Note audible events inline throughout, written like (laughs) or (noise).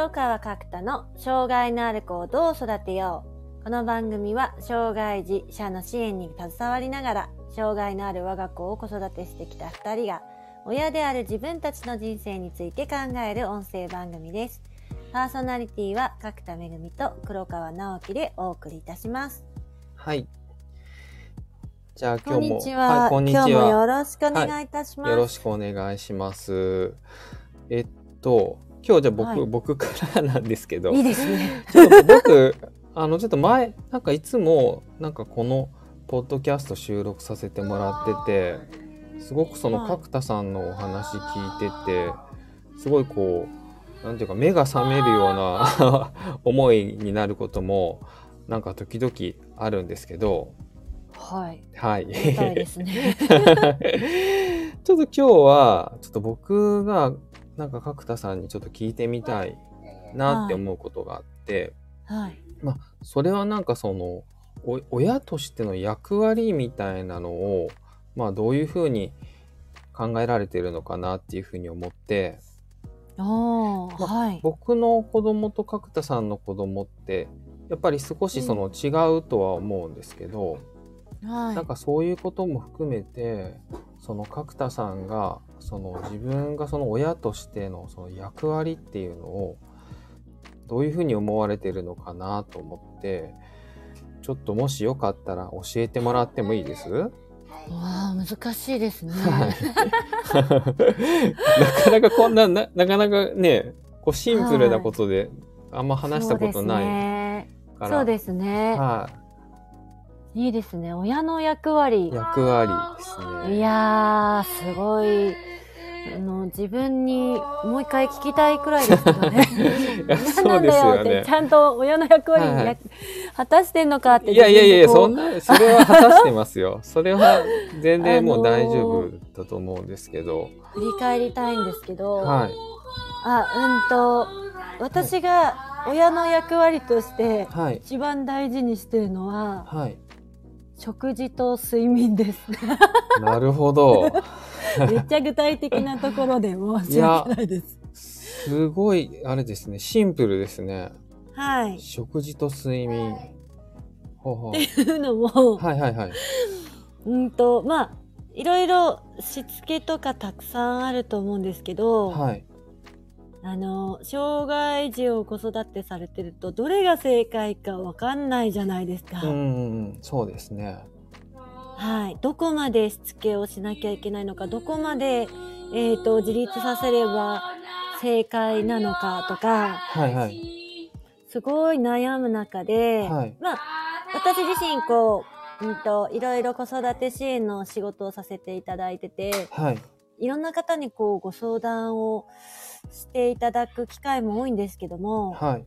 黒川角田の障害のある子をどう育てよう。この番組は障害児者の支援に携わりながら障害のある我が子を子育てしてきた二人が親である自分たちの人生について考える音声番組です。パーソナリティは角田めぐみと黒川直樹でお送りいたします。はい。じゃあ今日も、は。い、こんにち今日もよは。ろしくお願いいたします。よろしくお願いします。えっと、今日じゃあ僕、はい僕からなんですけど、いいですね。ちょっと僕、あの、ちょっと前、なんかいつも、なんかこの、ポッドキャスト収録させてもらってて、すごくそのはい角田さんのお話聞いてて、すごいこう、なんていうか目が覚めるような (laughs) 思いになることも、なんか時々あるんですけど、はい。はい。みたいですね。(laughs) (laughs) ちょっと今日は、ちょっと僕が、なんか角田さんにちょっと聞いてみたいなって思うことがあって、はい。まあ、それはなんかその、お親としての役割みたいなのを、まあ、どういうふうに考えられてるのかなっていうふうに思って、まはい。僕の子供と角田さんの子供って、やっぱり少しその違うとは思うんですけど、はい。なんかそういうことも含めてその角田さんがその自分がその親としてのその役割っていうのをどういうふうに思われてるのかなと思ってちょっともしよかったら教えてもらってもいいです？わあ、難しいですね。はい。(laughs) なかなかこんなななかなかねこうシンプルなことであんま話したことないから。そうですね。はいいですね。親の役割い。。役割ですね。いやー、すごい。あの、自分にもう一回聞きたいくらいですけどね。(laughs) 何そなうんだよって、ねち。ゃんと親の役割にや、はいはい果たしてんのかって。いやいやいや、そんな、それは果たしてますよ。(laughs) それは全然もう大丈夫だと思うんですけど。振り返りたいんですけど、はい。あ、うんと、私が親の役割としてはい。一番大事にしてるのは、はい。食事と睡眠です。(laughs) なるほど。めっちゃ具体的なところで申し訳ないです。すごい、あれですね。シンプルですね。はい。食事と睡眠。ほうほうっていうのも、はいはいはい。うんと、まあ、いろいろしつけとかたくさんあると思うんですけど、はい。あの、障害児を子育てされてると、どれが正解かわかんないじゃないですか。うん。そうですね。はい。どこまでしつけをしなきゃいけないのか、どこまで、えっ、と、自立させれば正解なのかとか、はいはい。すごい悩む中で、はい。まあ、私自身、こう、うんと、いろいろ子育て支援の仕事をさせていただいてて、はい。いろんな方にこう、ご相談をしていただく機会も多いんですけども、はい。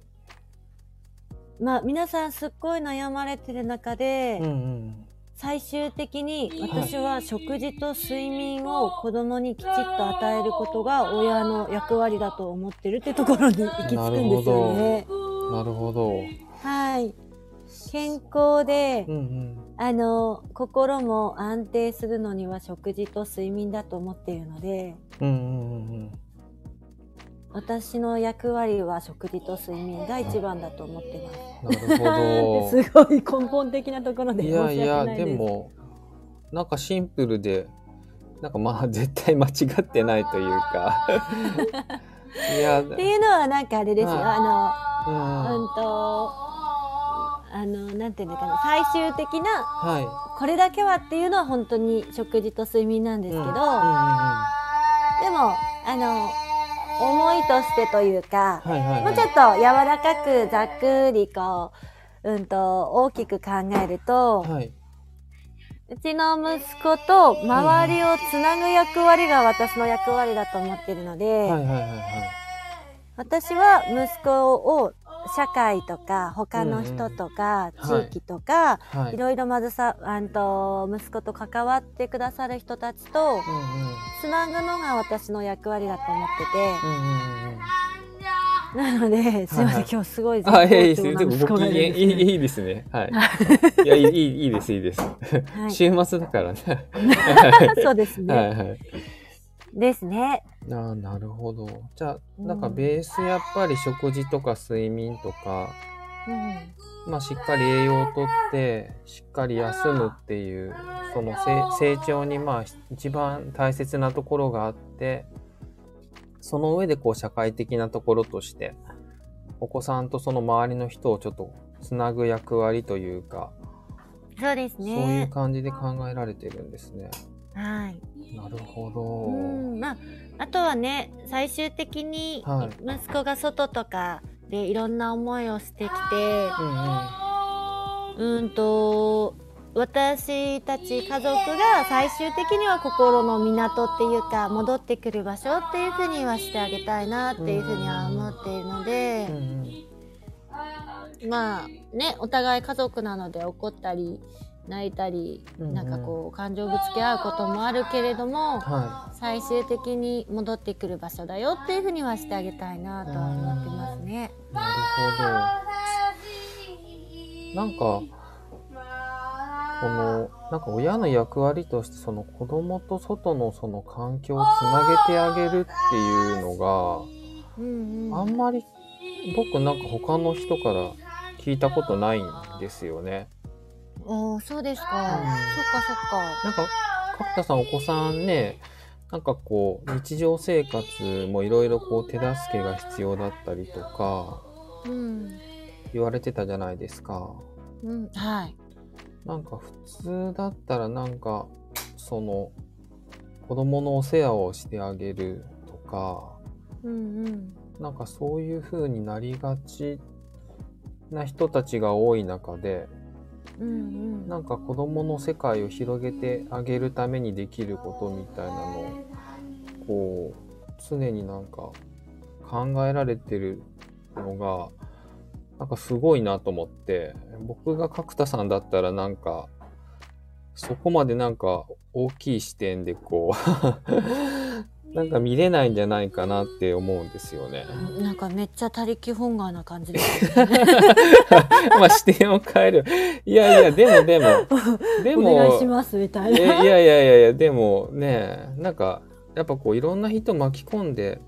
まあ、皆さんすっごい悩まれてる中で、うんうん。最終的に私は食事と睡眠を子供にきちっと与えることが親の役割だと思ってるってところに行き着くんですよね。なるほど。はい。健康で、うんうん。あの、心も安定するのには食事と睡眠だと思っているので、うんうんうんうん。私の役割は食事と睡眠が一番だと思ってます。なるほど。(laughs) すごい根本的なところでい申し訳やいや、で。も、なんかシンプルで、なんかまあ絶対間違ってないというか。(laughs) いや、うん。っていうのはなんかあれですよ。はいあの、うんと、あの、なんていうのかな、最終的な、はこれだけはっていうのは本当に食事と睡眠なんでい。すけど、うんうんうんでも、あの、思いとしてというか、はいはいはい。もうちょっと柔らかくざっくりこう、うんと、大きく考えると、はい。うちの息子と周りをつなぐ役割が私の役割だと思ってるので、はいはいはいはい。私は息子を社会とか他の人とか地域とか、、はいい。ろいろまずさあんと息子と関わってくださる人たちと。つなぐのが私の役割だと思ってうんうんうん。てなのですいません、はい今日すごい絶あ、いやいい好調な息子がいるんですいいいいですね。はい。いや、いい、いいいいです、いいです。はい週末だからね。(laughs) そうですね、はいはい。ですね。ああ、なるほど。じゃあ、うんなんかベースやっぱり食事とか睡眠とか、うん。まあしっかり栄養をとって、しっかり休むっていう、その成成長にまあ一番大切なところがあって、その上でこう社会的なところとして、お子さんとその周りの人をちょっとつなぐ役割というか、そうですそういうね。感じで考えられてるんですね。はい。なるほど。うん。まあ、あとはね、最終的には息子が外とかでいろんな思いをしてきて、うんうん。うんと、私たち家族が最終的には心の港っていうか戻ってくる場所っていうふうにはしてあげたいなっていうふうには思っているのでうん、うんまあねお互い家族なので怒ったり泣いたり、うんうんなんかこう感情ぶつけ合うこともあるけれどもは最終的に戻ってくる場所だよっていうふうにはしてあげたいなとは思ってますね。い。なるほど。なんか、この、なんか親の役割として、その子供と外のその環境をつなげてあげるっていうのうんうん、が、あんまり僕なんか他の人から聞いたことないんですよね。おーそうですか、うんそっかそっか。なんか、角田さんお子さんね、なんかこう、日常生活もいろいろこう手助けが必要だったりとか、うん言われてたじゃないですか。うん、はい。なんか普通だったらなんか、その、子供のお世話をしてあげるとか、うんうんなんかそういう風になりがちな人たちが多い中で、うんうん。なんか子供の世界を広げてあげるためにできることみたいなのを、こう、常になんか考えられてるのが、なんかすごいなと思って、僕が角田さんだったらなんか、そこまでなんか大きい視点でこう、なんか見れないんじゃないかなって思うんですよね。なんかめっちゃ他力本願な感じですね。(laughs) まあ視点を変える。いやいや、でもでも、(laughs) でも、お願いしますみたいえいな。やいやいやいや、でもね、なんか、やっぱこういろんな人巻き込んで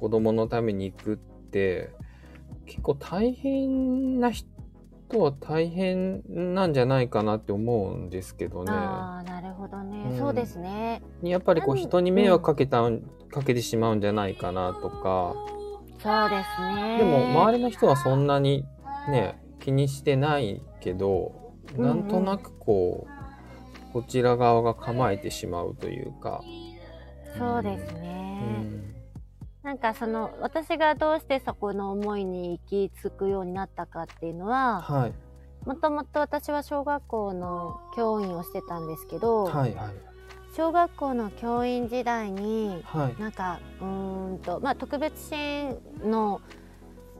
子供のために行くって、結構大変な人は大変なんじゃないかなって思うんですけどね。ああ、なるほどね、うんそうですね。やっぱりこう何？人に迷惑かけたん、かけてしまうんじゃないかなとか、そうですね。でも周りの人はそんなにね、気にしてないけど、うんうんなんとなくこう、こちら側が構えてしまうというか、そうですうね。ん。なんかその私がどうしてそこの思いに行き着くようになったかっていうのは、はい。もともと私は小学校の教員をしてたんですけど、はいはい。小学校の教員時代にはい。なんかうーんとまあ特別支援の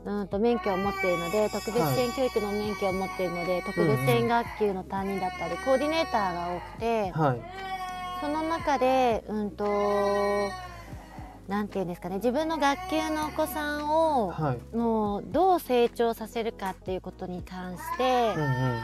うーんと免許を持っているので特別支援教育の免許を持っているので、特別支援学級の担任だったり、コーディネーターが多くて、はい。その中でうんとなんていうんですかね自分の学級のお子さんを、はい。もうどう成長させるかっていうことに関して、うんうん。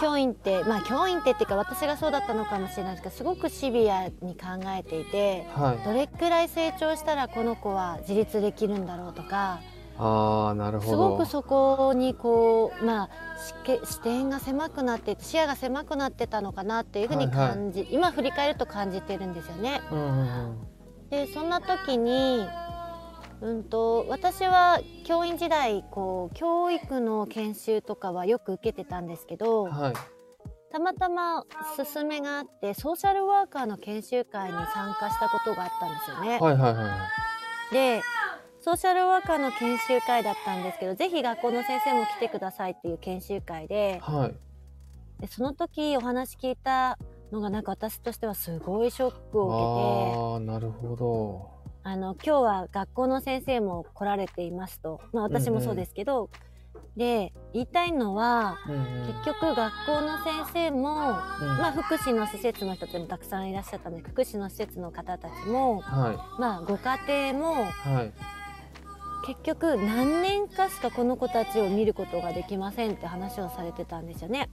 教員ってまあ教員ってっていうか私がそうだったのかもしれないですけどすごくシビアに考えていてはい。どれくらい成長したらこの子は自立できるんだろうとかああ、なるほすど。ごくそこにこうまあ視け視点が狭くなって視野が狭くなってたのかなっていうふうにはいはい感じ、今振り返ると感じてるんですよね。うんうんうん。でそんな時にうんと私は教員時代こう教育の研修とかはよく受けてたんですけど、はい。たまたま勧めがあってソーシャルワーカーの研修会に参加したことがあったんですよね。はいはいはい。でソーシャルワーカーの研修会だったんですけどぜひ学校の先生も来てくださいっていう研修会ではい。でその時お話聞いたのがなんか私としてはすごいショックを受けてああ、なるほど。あの今日は学校の先生も来られていますと、まあ、私もそうですけど、で言いたいのはうんうん。結局学校の先生も、うんまあ、福祉の施設の人ってもたくさんいらっしゃったので福祉の施設の方たちも、はまあ、ご家庭もい。はい。結局何年かしかこの子たちを見ることができませんって話をされてたんですよね。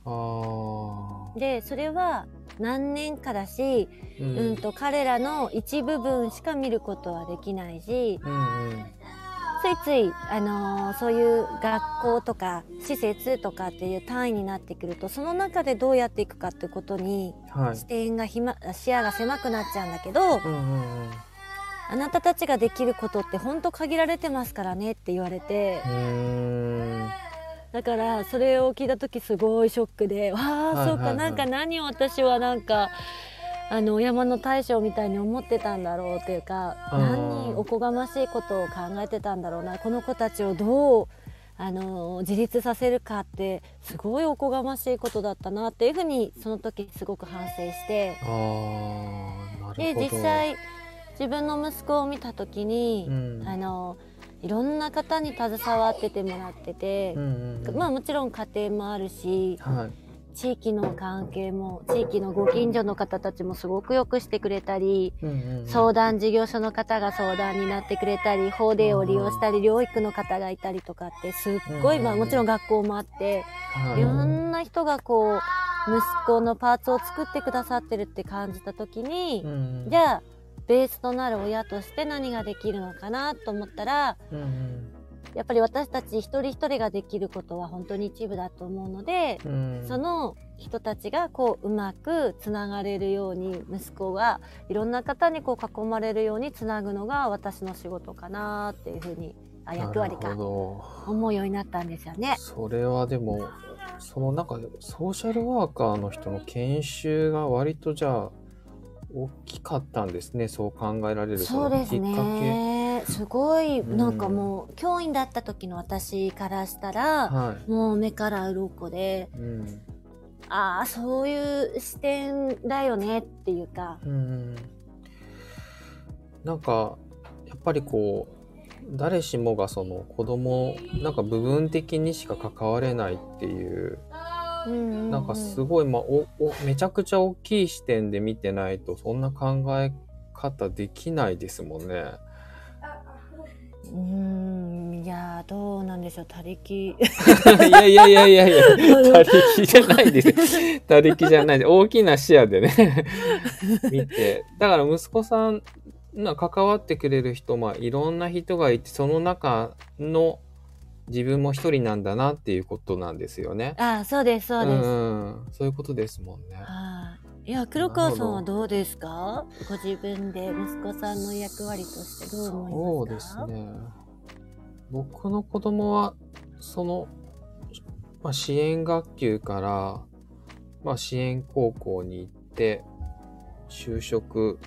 でそれは何年かだし、ううん、と彼らの一部分しか見ることはできないしうんうん。ついつい、あのーそういう学校とか施設とかっていう単位になってくるとその中でどうやっていくかってことにはい。視点がひま視野が狭くなっちゃうんだけどうんうんうん。あなたたちができることって本当限られてますからねって言われて。だからそれを聞いた時すごいショックでわあ、そうかなんか何を私はなんかあのお山の大将みたいに思ってたんだろうっていうかうん何おこがましいことを考えてたんだろうなこの子たちをどうあの自立させるかってすごいおこがましいことだったなっていうふうにその時すごく反省してで。実際自分の息子を見た時に、うん、あのいろんな方に携わっててもらっててうん、うんうん、まあもちろん家庭もあるしはい。地域の関係も地域のご近所の方たちもすごくよくしてくれたりうんうんうん、相談事業所の方が相談になってくれたり法令を利用したり療育の方がいたりとかってすっごい、うん。まあ、もちろん学校もあってはい。いろんな人がこう息子のパーツを作ってくださってるって感じた時にうんうん、じゃあベースとなる親として何ができるのかなと思ったらうんうんやっぱり私たち一人一人ができることは本当に一部だと思うので、うん、その人たちがこううまくつながれるように息子がいろんな方にこう囲まれるようにつなぐのが私の仕事かなっていうふうにあ役割なか思うようになったんですよねど。。それはでも、その中でソーシャルワーカーの人の研修が割とじゃあ大きかったんですね。そう考えられるそうです。ね。すごいうんなんかもう教員だった時の私からしたら、はい。もう目から鱗でうん。ああそういう視点だよねっていうか。うん。なんか、やっぱりこう、誰しもがその子供、なんか部分的にしか関われないっていう、うんうんうんなんかすごい、まあ、お、お、めちゃくちゃ大きい視点で見てないと、そんな考え方できないですもんね。うーんいやーどうなんでしょう他力いやいやいやいやいや、(laughs) 他力じゃないです。他力じゃないです。大きな視野でね、(laughs) 見て。だから息子さんが関わってくれる人、まあいろんな人がいて、その中の自分も一人なんだなっていうことなんですよね。あそうですそうです、ん、そういうことですもんね。はい。いや黒川さんはどうですか？ご自分で息子さんの役割としてどう思いますか？そうですね。僕の子供は、その、まあ、支援学級から、まあ、支援高校に行って、就職、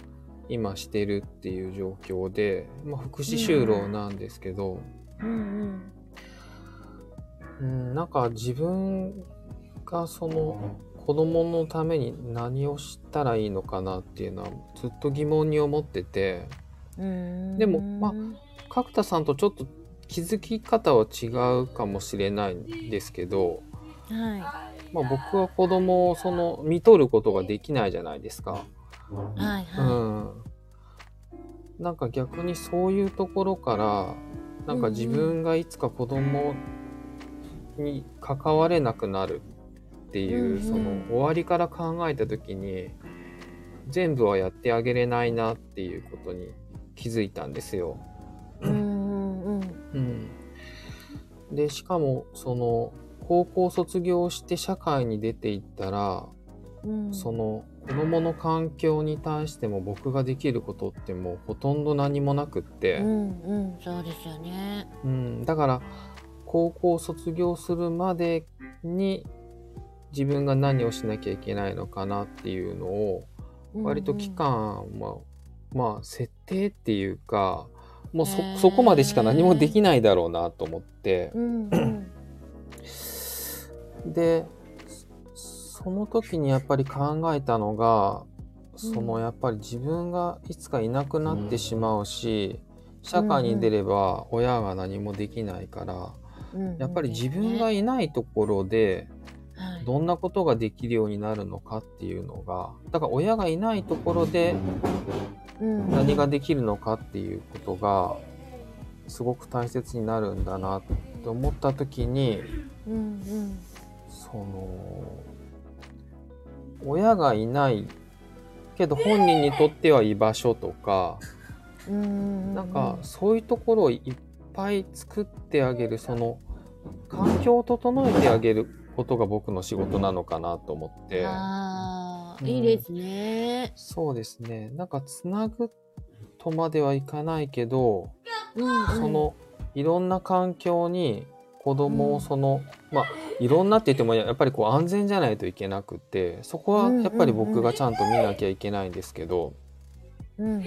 今してるっていう状況で、まあ、福祉就労なんですけど、うんうん、なんか自分がその子供のために何をしたらいいのかなっていうのはずっと疑問に思ってて、うん。うんでもまあ角田さんとちょっと気づき方は違うかもしれないんですけど、はまあ、僕は子供をその見とることができないじゃないですか。いはい。うん。はなんか逆にそういうところからなんか自分がいつか子供に関われなくなるっていう、うんうん。その終わりから考えた時に全部はやってあげれないなっていうことに気づいたんですよ。いうんうんうん。うん、でしかもその高校卒業して社会に出ていったら、うん。その子供の環境に対しても僕ができることってもうほとんど何もなくって、うんうんそうですよね。うん、だから高校卒業するまでに自分が何をしなきゃいけないのかなっていうのを割と期間は、まあ設定っていうかもうそ,、そこまでしか何もできないだろうなと思って。う、んうん。でその時にやっぱり考えたのがそのうん。やっぱり自分がいつかいなくなってしまうし、社会に出れば親が何もできないから、うんやっぱり自分がいないところではい。どんなことができるようになるのかっていうのがだから親がいないところでうん何ができるのかっていうことがすごく大切になるんだなって思った時にうんうん。その親がいないけど本人にとっては居場所とかうんうん。なんかそういうところをいっぱい作ってあげるその環境を整えてあげることが僕の仕事なのかなと思って。ああ、うんいいですね。そうですね。なんかつなぐとまではいかないけどうんうん。そのいろんな環境に子供うん。をその、まあいろんなって言ってもやっぱりこう安全じゃないといけなくてそこはやっぱり僕がちゃんと見なきゃいけないんですけど、うんうんうん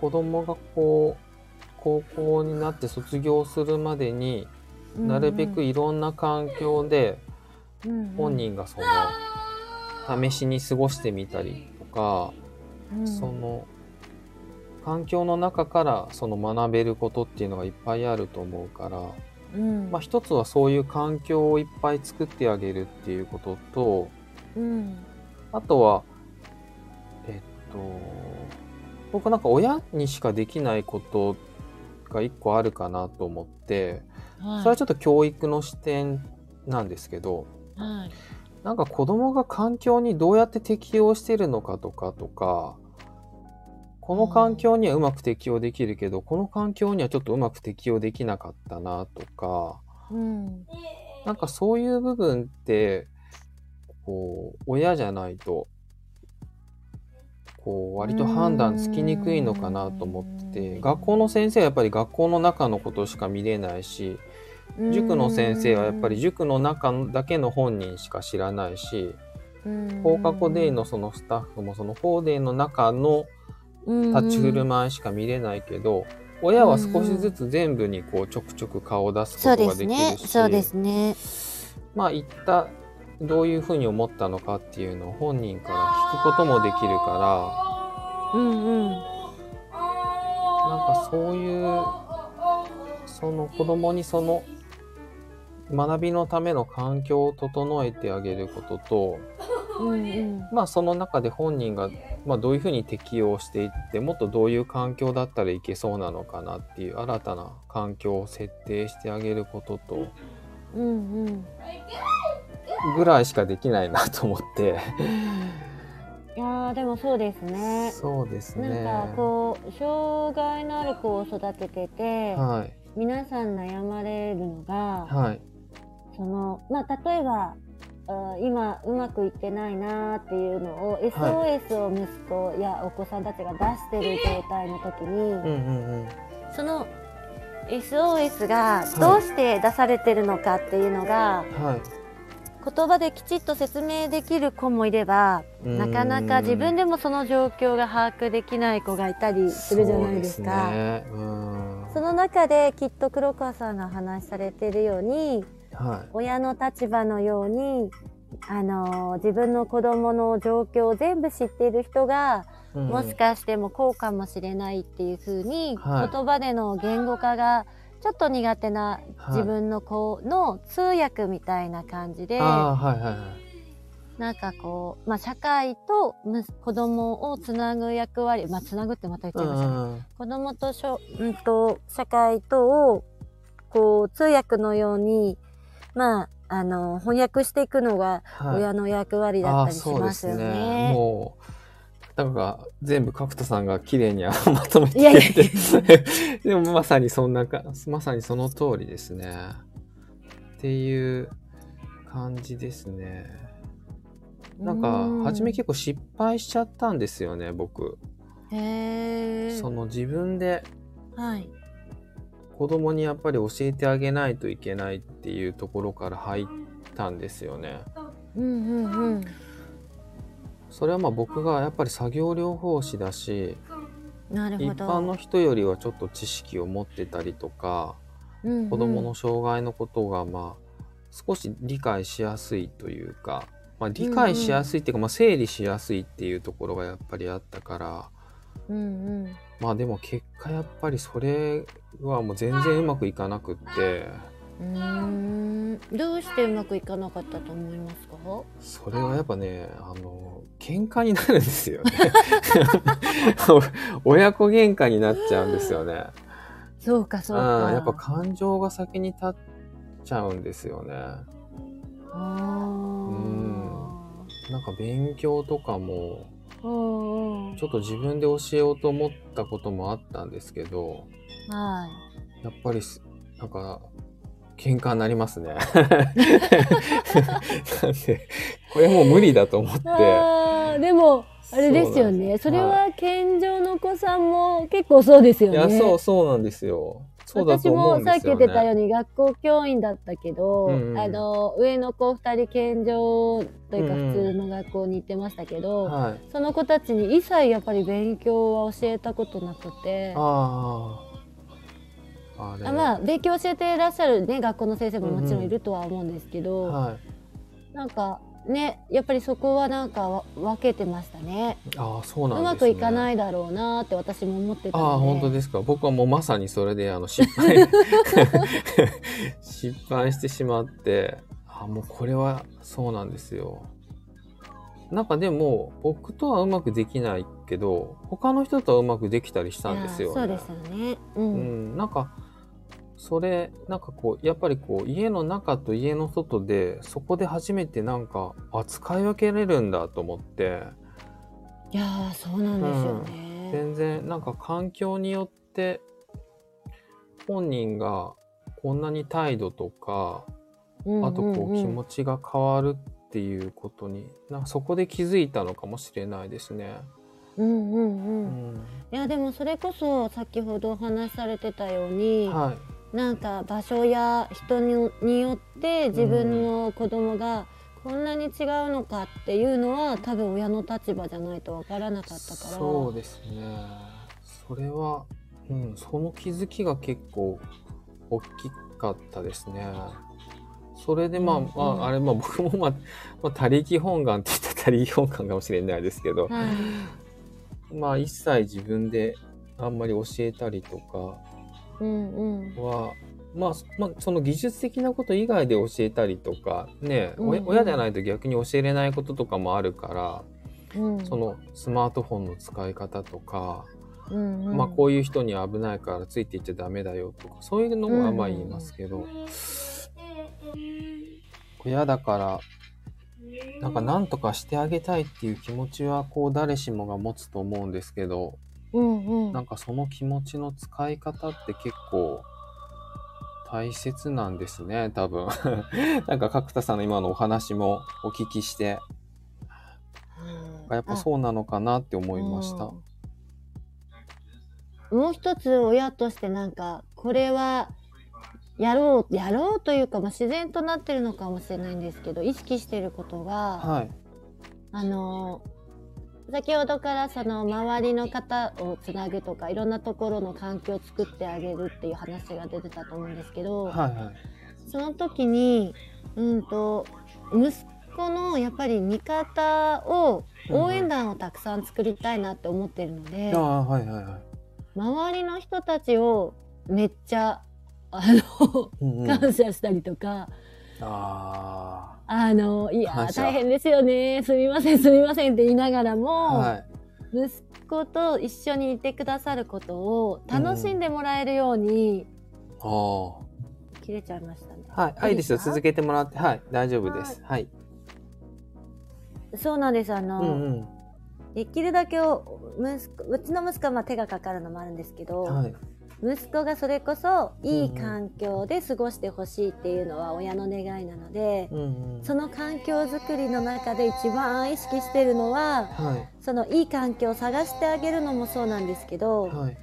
子供がこう高校になって卒業するまでにうんなるべくいろんな環境でうん。本人がその試しに過ごしてみたりとか、うん。その環境の中からその学べることっていうのがいっぱいあると思うから、うん。まあ、一つはそういう環境をいっぱい作ってあげるっていうこととうん。あとはえっと僕なんか親にしかできないことが一個あるかなと思ってはい。それはちょっと教育の視点なんですけどはい。なんか子供が環境にどうやって適応してるのかとかとかこの環境にはうまく適応できるけどこの環境にはちょっとうまく適応できなかったなとかうん。なんかそういう部分ってこう親じゃないとこう割と判断つきにくいのかなと思ってて学校の先生はやっぱり学校の中のことしか見れないし塾の先生はやっぱり塾の中だけの本人しか知らないし放課後デイのそのスタッフもその4デイの中の立ち振る舞いしか見れないけど親は少しずつ全部にこうちょくちょく顔を出すことができねるしそうですね。まあ言ったどういうふうに思ったのかっていうのを本人から聞くこともできるかうんうんらなんかそういうその子供にその学びのための環境を整えてあげることとうんうん。まあその中で本人が、まあ、どういうふうに適応していってもっとどういう環境だったらいけそうなのかなっていう新たな環境を設定してあげることとうんうんぐらいしかできないなと思って。いやーでもそうですね。そうですね。なんかこう障害のある子を育ててて、はい。皆さん悩まれるのが、はい。そのまあ例えばあ今うまくいってないなーっていうのを SOS を息子やお子さんたちが出してる状態の時に、うんうんうん。その SOS がどうして出されてるのかっていうのが、はい言葉できちっと説明できる子もいればなかなか自分ででもその状況が把握できない子がいたりするじゃないですか。その中できっと黒川さんがお話しされているようには親の立場のように、あの自分の子供の状況を全部知っている人が、い、うん。もしかしてもこうかもしれないっていう風に、はい。言葉での言語化がちょっと苦手なはい。自分の子の通訳みたいな感じで、はいはいはい。なんかこう、まあ、社会とむ子供をつなぐ役割、まあ、つなぐってまた言っちゃいましたね。うん子供としょ、うんと、社会とを、こう、通訳のように、まあ、あの、翻訳していくのがはい。親の役割だったりしますよね。もうなんか全部角田さんが綺麗にまとめてくれて。(laughs) でもまさにそんなかまさにその通りですね。っていう感じですね。なんか初め結構失敗しちゃったんですよね僕。構、へー。その自分ではい。子供にやっぱり教えてあげないといけないっていうところから入ったんですよね。うんうんうん。それはまあ僕がやっぱり作業療法士だし一なるほど。般の人よりはちょっと知識を持ってたりとかうんうん子どもの障害のことがまあ少し理解しやすいというか、まあ、理解しやすいっていうか、まあ、整理しやすいっていうところがやっぱりあったからうんうん。まあでも結果やっぱりそれはもう全然うまくいかなくってうーん。どうしてうまくいかなかったと思いますか？それはやっぱねあの喧嘩になるんですよね。(laughs) 親子喧嘩になっちゃうんですよね。そうかそううんかやっぱ感情が先に立っちゃうんですよね。あなんか勉強とかもちょっと自分で教えようと思ったこともあったんですけどはい。やっぱりすなんか喧嘩になりますね。なんでこれもう無理だと思って。でもあれですよねそそうなんですれは健常のお子さんも結構そうですよねいやそうそうなんですよ。そうだ私と思うもさっきんですよね。言ってたように学校教員だったけど、うんうんあの上の子2人健常というかうんうん普通の学校に行ってましたけど、はい。その子たちに一切やっぱり勉強は教えたことなくてああ。あまあ勉強教えていらっしゃる、ね、学校の先生ももちろんいるとは思うんですけど、はい。なんかねやっぱりそこはなんかわ分けてましたねああそうなんうですね。まくいかないだろうなって私も思ってたああ本当ですか。僕はもうまさにそれであの失敗 (laughs) 失敗してしまって、あもうこれはそうなんですよ。なんかでも僕とはうまくできないけど他の人とはうまくできたりしたんですよ、ね。そうですよねう、うんん、なんかそれなんかこうやっぱりこう家の中と家の外でそこで初めてなんかあ使い分けれるんだと思って。いやーそうなんですよね、全然なんか環境によって本人がこんなに態度とかうんあとこう気ち持ちが変わるっていうことになんかそこで気づいたのかもしれないですね。うんうんう、うんん。いやでもそれこそ先ほどお話しされてたように、はいなんか場所や人にによって自分の子供がこんなに違うのかっていうのは多分親の立場じゃないとわからなかったから。そうですね。それは、うん、その気づきが結構大きかったですね。それでまあ、うんうんまあ、あれまあ僕もまあ、まあ、他力本願って言ったら他力本願かもしれないですけど、はい。まあ一切自分であんまり教えたりとかうんうん。は、まあ、まあその技術的なこと以外で教えたりとかね、うんうん。親親じゃないと逆に教えれないこととかもあるから、うん。そのスマートフォンの使い方とか、うんうん。まあこういう人には危ないからついていっちゃダメだよとかそういうのはまあ言いますけど、親だからなんか何とかしてあげたいっていう気持ちはこう誰しもが持つと思うんですけどうんうん。なんかその気持ちの使い方って結構大切なんですね多分。(laughs) なんか角田さんの今のお話もお聞きして。うん。やっぱそうなのかなって思いました。うん。もう一つ親としてなんかこれはやろうやろうというか、まあ、自然となってるのかもしれないんですけど意識してることが、はい。あの先ほどからその周りの方をつなぐとかいろんなところの環境を作ってあげるっていう話が出てたと思うんですけど、はいはいその時にうんと息子のやっぱり味方を応援団をたくさん作りたいなって思ってるので。はいはいはい。周りの人たちをめっちゃあの、うんうん (laughs) 感謝したりとか、ああのいや大変ですよね。すみませんすみませんって言いながらあも、はい。息子と一緒にいてくださることを楽しんでもらえるように、ああ切れちゃいましたね。はいはいいいですよ。か続けてもらって。はい大丈夫です。はい。そうなんです。あの、うんうん。できるだけを息子うちの息子はまあ手がかかるのもあるんですけど、はい息子がそれこそいいうんうん環境で過ごしてほしいっていうのは親の願いなので、うんうん。その環境づくりの中で一番意識してるのははい。そのいい環境を探してあげるのもそうなんですけど、はい。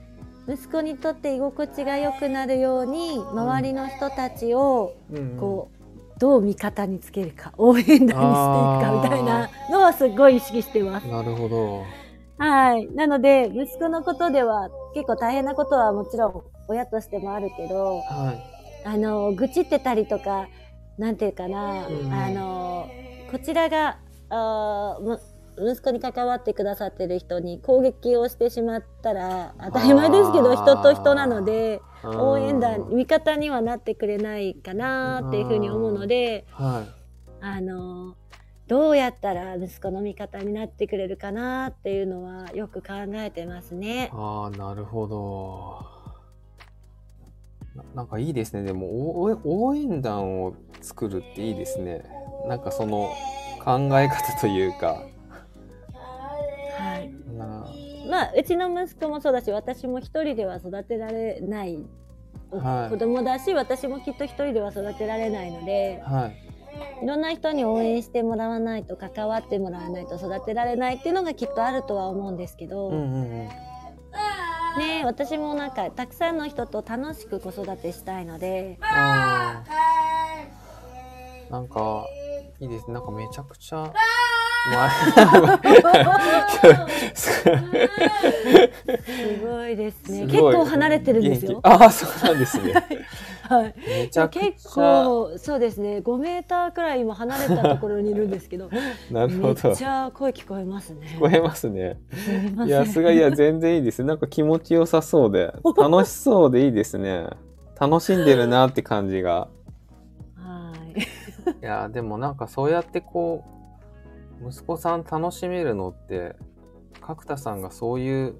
息子にとって居心地が良くなるように周りの人たちをうんうん。こうどう味方につけるか応援団にしていくかみたいなのはすごい意識してます。なるほどはい。なので息子のことでは結構大変なことはもちろん親としてもあるけどはいあの愚痴ってたりとかなんていうかな、うんあのこちらがあ息子に関わってくださってる人に攻撃をしてしまったら当たり前ですけど人と人なのでうん応援団味方にはなってくれないかなっていうふうに思うのではい。あのどうやったら息子の味方になってくれるかなっていうのはよく考えてますね。ああ、なるほど。ななんかいいですね。でも、お応援団を作るっていいですね。なんかその考え方というか。はいなまあうちの息子もそうだし私も一人では育てられない、はい子供だし私もきっと一人では育てられないのではい。いろんな人に応援してもらわないと関わってもらわないと育てられないっていうのがきっとあるとは思うんですけど、うんうんうん。ね私もなんかたくさんの人と楽しく子育てしたいのでなんか、いいですね。なんかめちゃくちゃ、(laughs) すごいですね結構離れてるんですよ。ああ、そうなんですね。(laughs) はいめちゃくちゃ。結構そうですね5メーターくらい今離れたところにいるんですけど (laughs) なるほど。めっち聞ゃ声聞こえますね。こえますね。すみません。いや、すがいや、全然いいです。なんか気持ちよさそうで、(laughs) 楽しそうでいいですね。楽しんでるなって感じが。はい。(laughs) いや、でもなんかそうやってこう、息子さん楽しめるのって、角田さんがそういう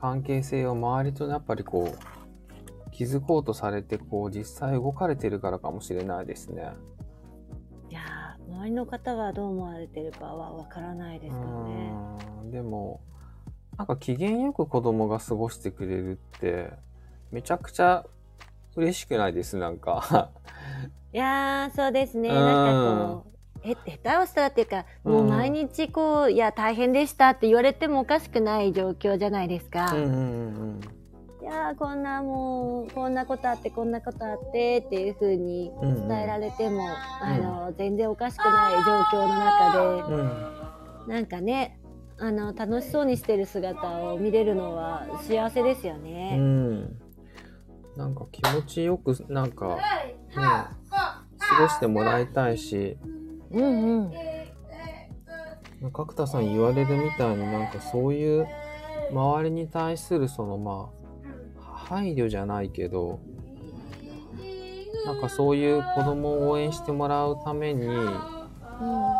関係性を周りとやっぱりこう、築こうとされて、こう、実際動かれてるからかもしれないですね。いやー周りの方はどう思われてるかはわからないですけどね。でも、なんか機嫌よく子供が過ごしてくれるって、めちゃくちゃ嬉しくないです、なんか。いやーそうですね。うんなんかこう。へ下手をしたらっていうか、もう毎日こう、いや、大変でしたって言われてもおかしくない状況じゃないですか。うんうんうんいやーこんなもう、こんなことあって、こんなことあってっていう風にうん。伝えられても、あの、全然おかしくない状況の中で、うん。なんかね、あの楽しそうにしてる姿を見れるのは幸せですようね。ん。なんか気持ちよく、なんか、ね、過ごしてもらいたいし、うんうん。角田さん言われるみたいになんかそういう周りに対するそのまあ配慮じゃないけどなんかそういう子供を応援してもらうために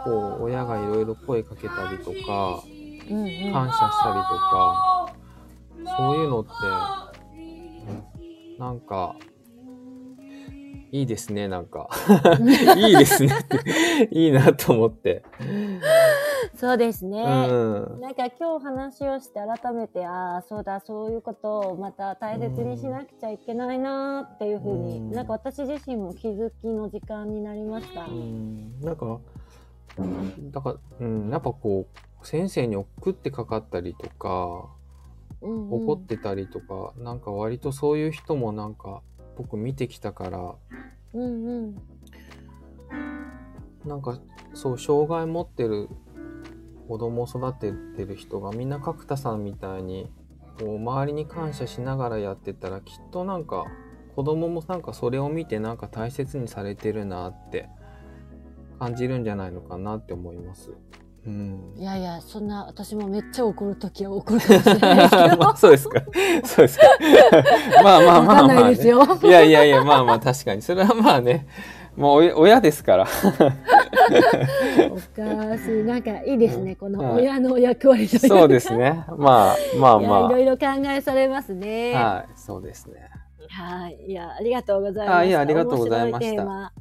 こう親がいろいろ声かけたりとかうんうん感謝したりとかそういうのってなんかいいですねなんか (laughs) いいですねっていいなと思って。(laughs) そうですね。うん。なんか今日話をして改めてああそうだそういうことをまた大切にしなくちゃいけないなっていうふうに、うん。なんか私自身も気づきの時間になりました。うん。なんか、だから、うん、やっぱこう、先生に送ってかかったりとか、うんうん。怒ってたりとか、なんか割とそういう人もなんか、僕見てきたから、うんうん。なんか、そう、障害持ってる子供を育ててる人がみんな角田さんみたいに、こう、周りに感謝しながらやってたら、きっとなんか、子供もなんかそれを見てなんか大切にされてるなって感じるんじゃないのかなって思います。うん。いやいやそんな私もめっちゃ怒るときは怒るかもしれないですけど (laughs) まあ、そうですか。(laughs) そうですか。(laughs) まあまあまあまあ、わかんない。いやいやいや、まあまあ確かに。それはまあね、もう親親ですから。おかしい。なんかいいですね。このはい親の役割というか。そうですね。まあまあまいろいろ考えされますね。あ。はい、そうですね。はい。いや、ありがとうございました。あいやありがとうございました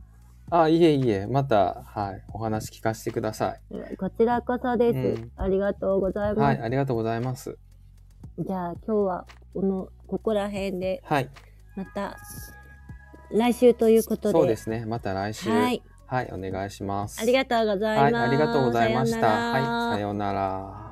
あ、いえいえ、また、はい、お話聞かせてくださこちらこそです。うんありがとうございい。ます。はい、ありがとうございます。じゃあ今日はこのここら辺ではい、また来週ということで。そうですね。また来週。はい。はい、お願いします。ありがとうございます。はい、ありがとうございました。はい、さようなら。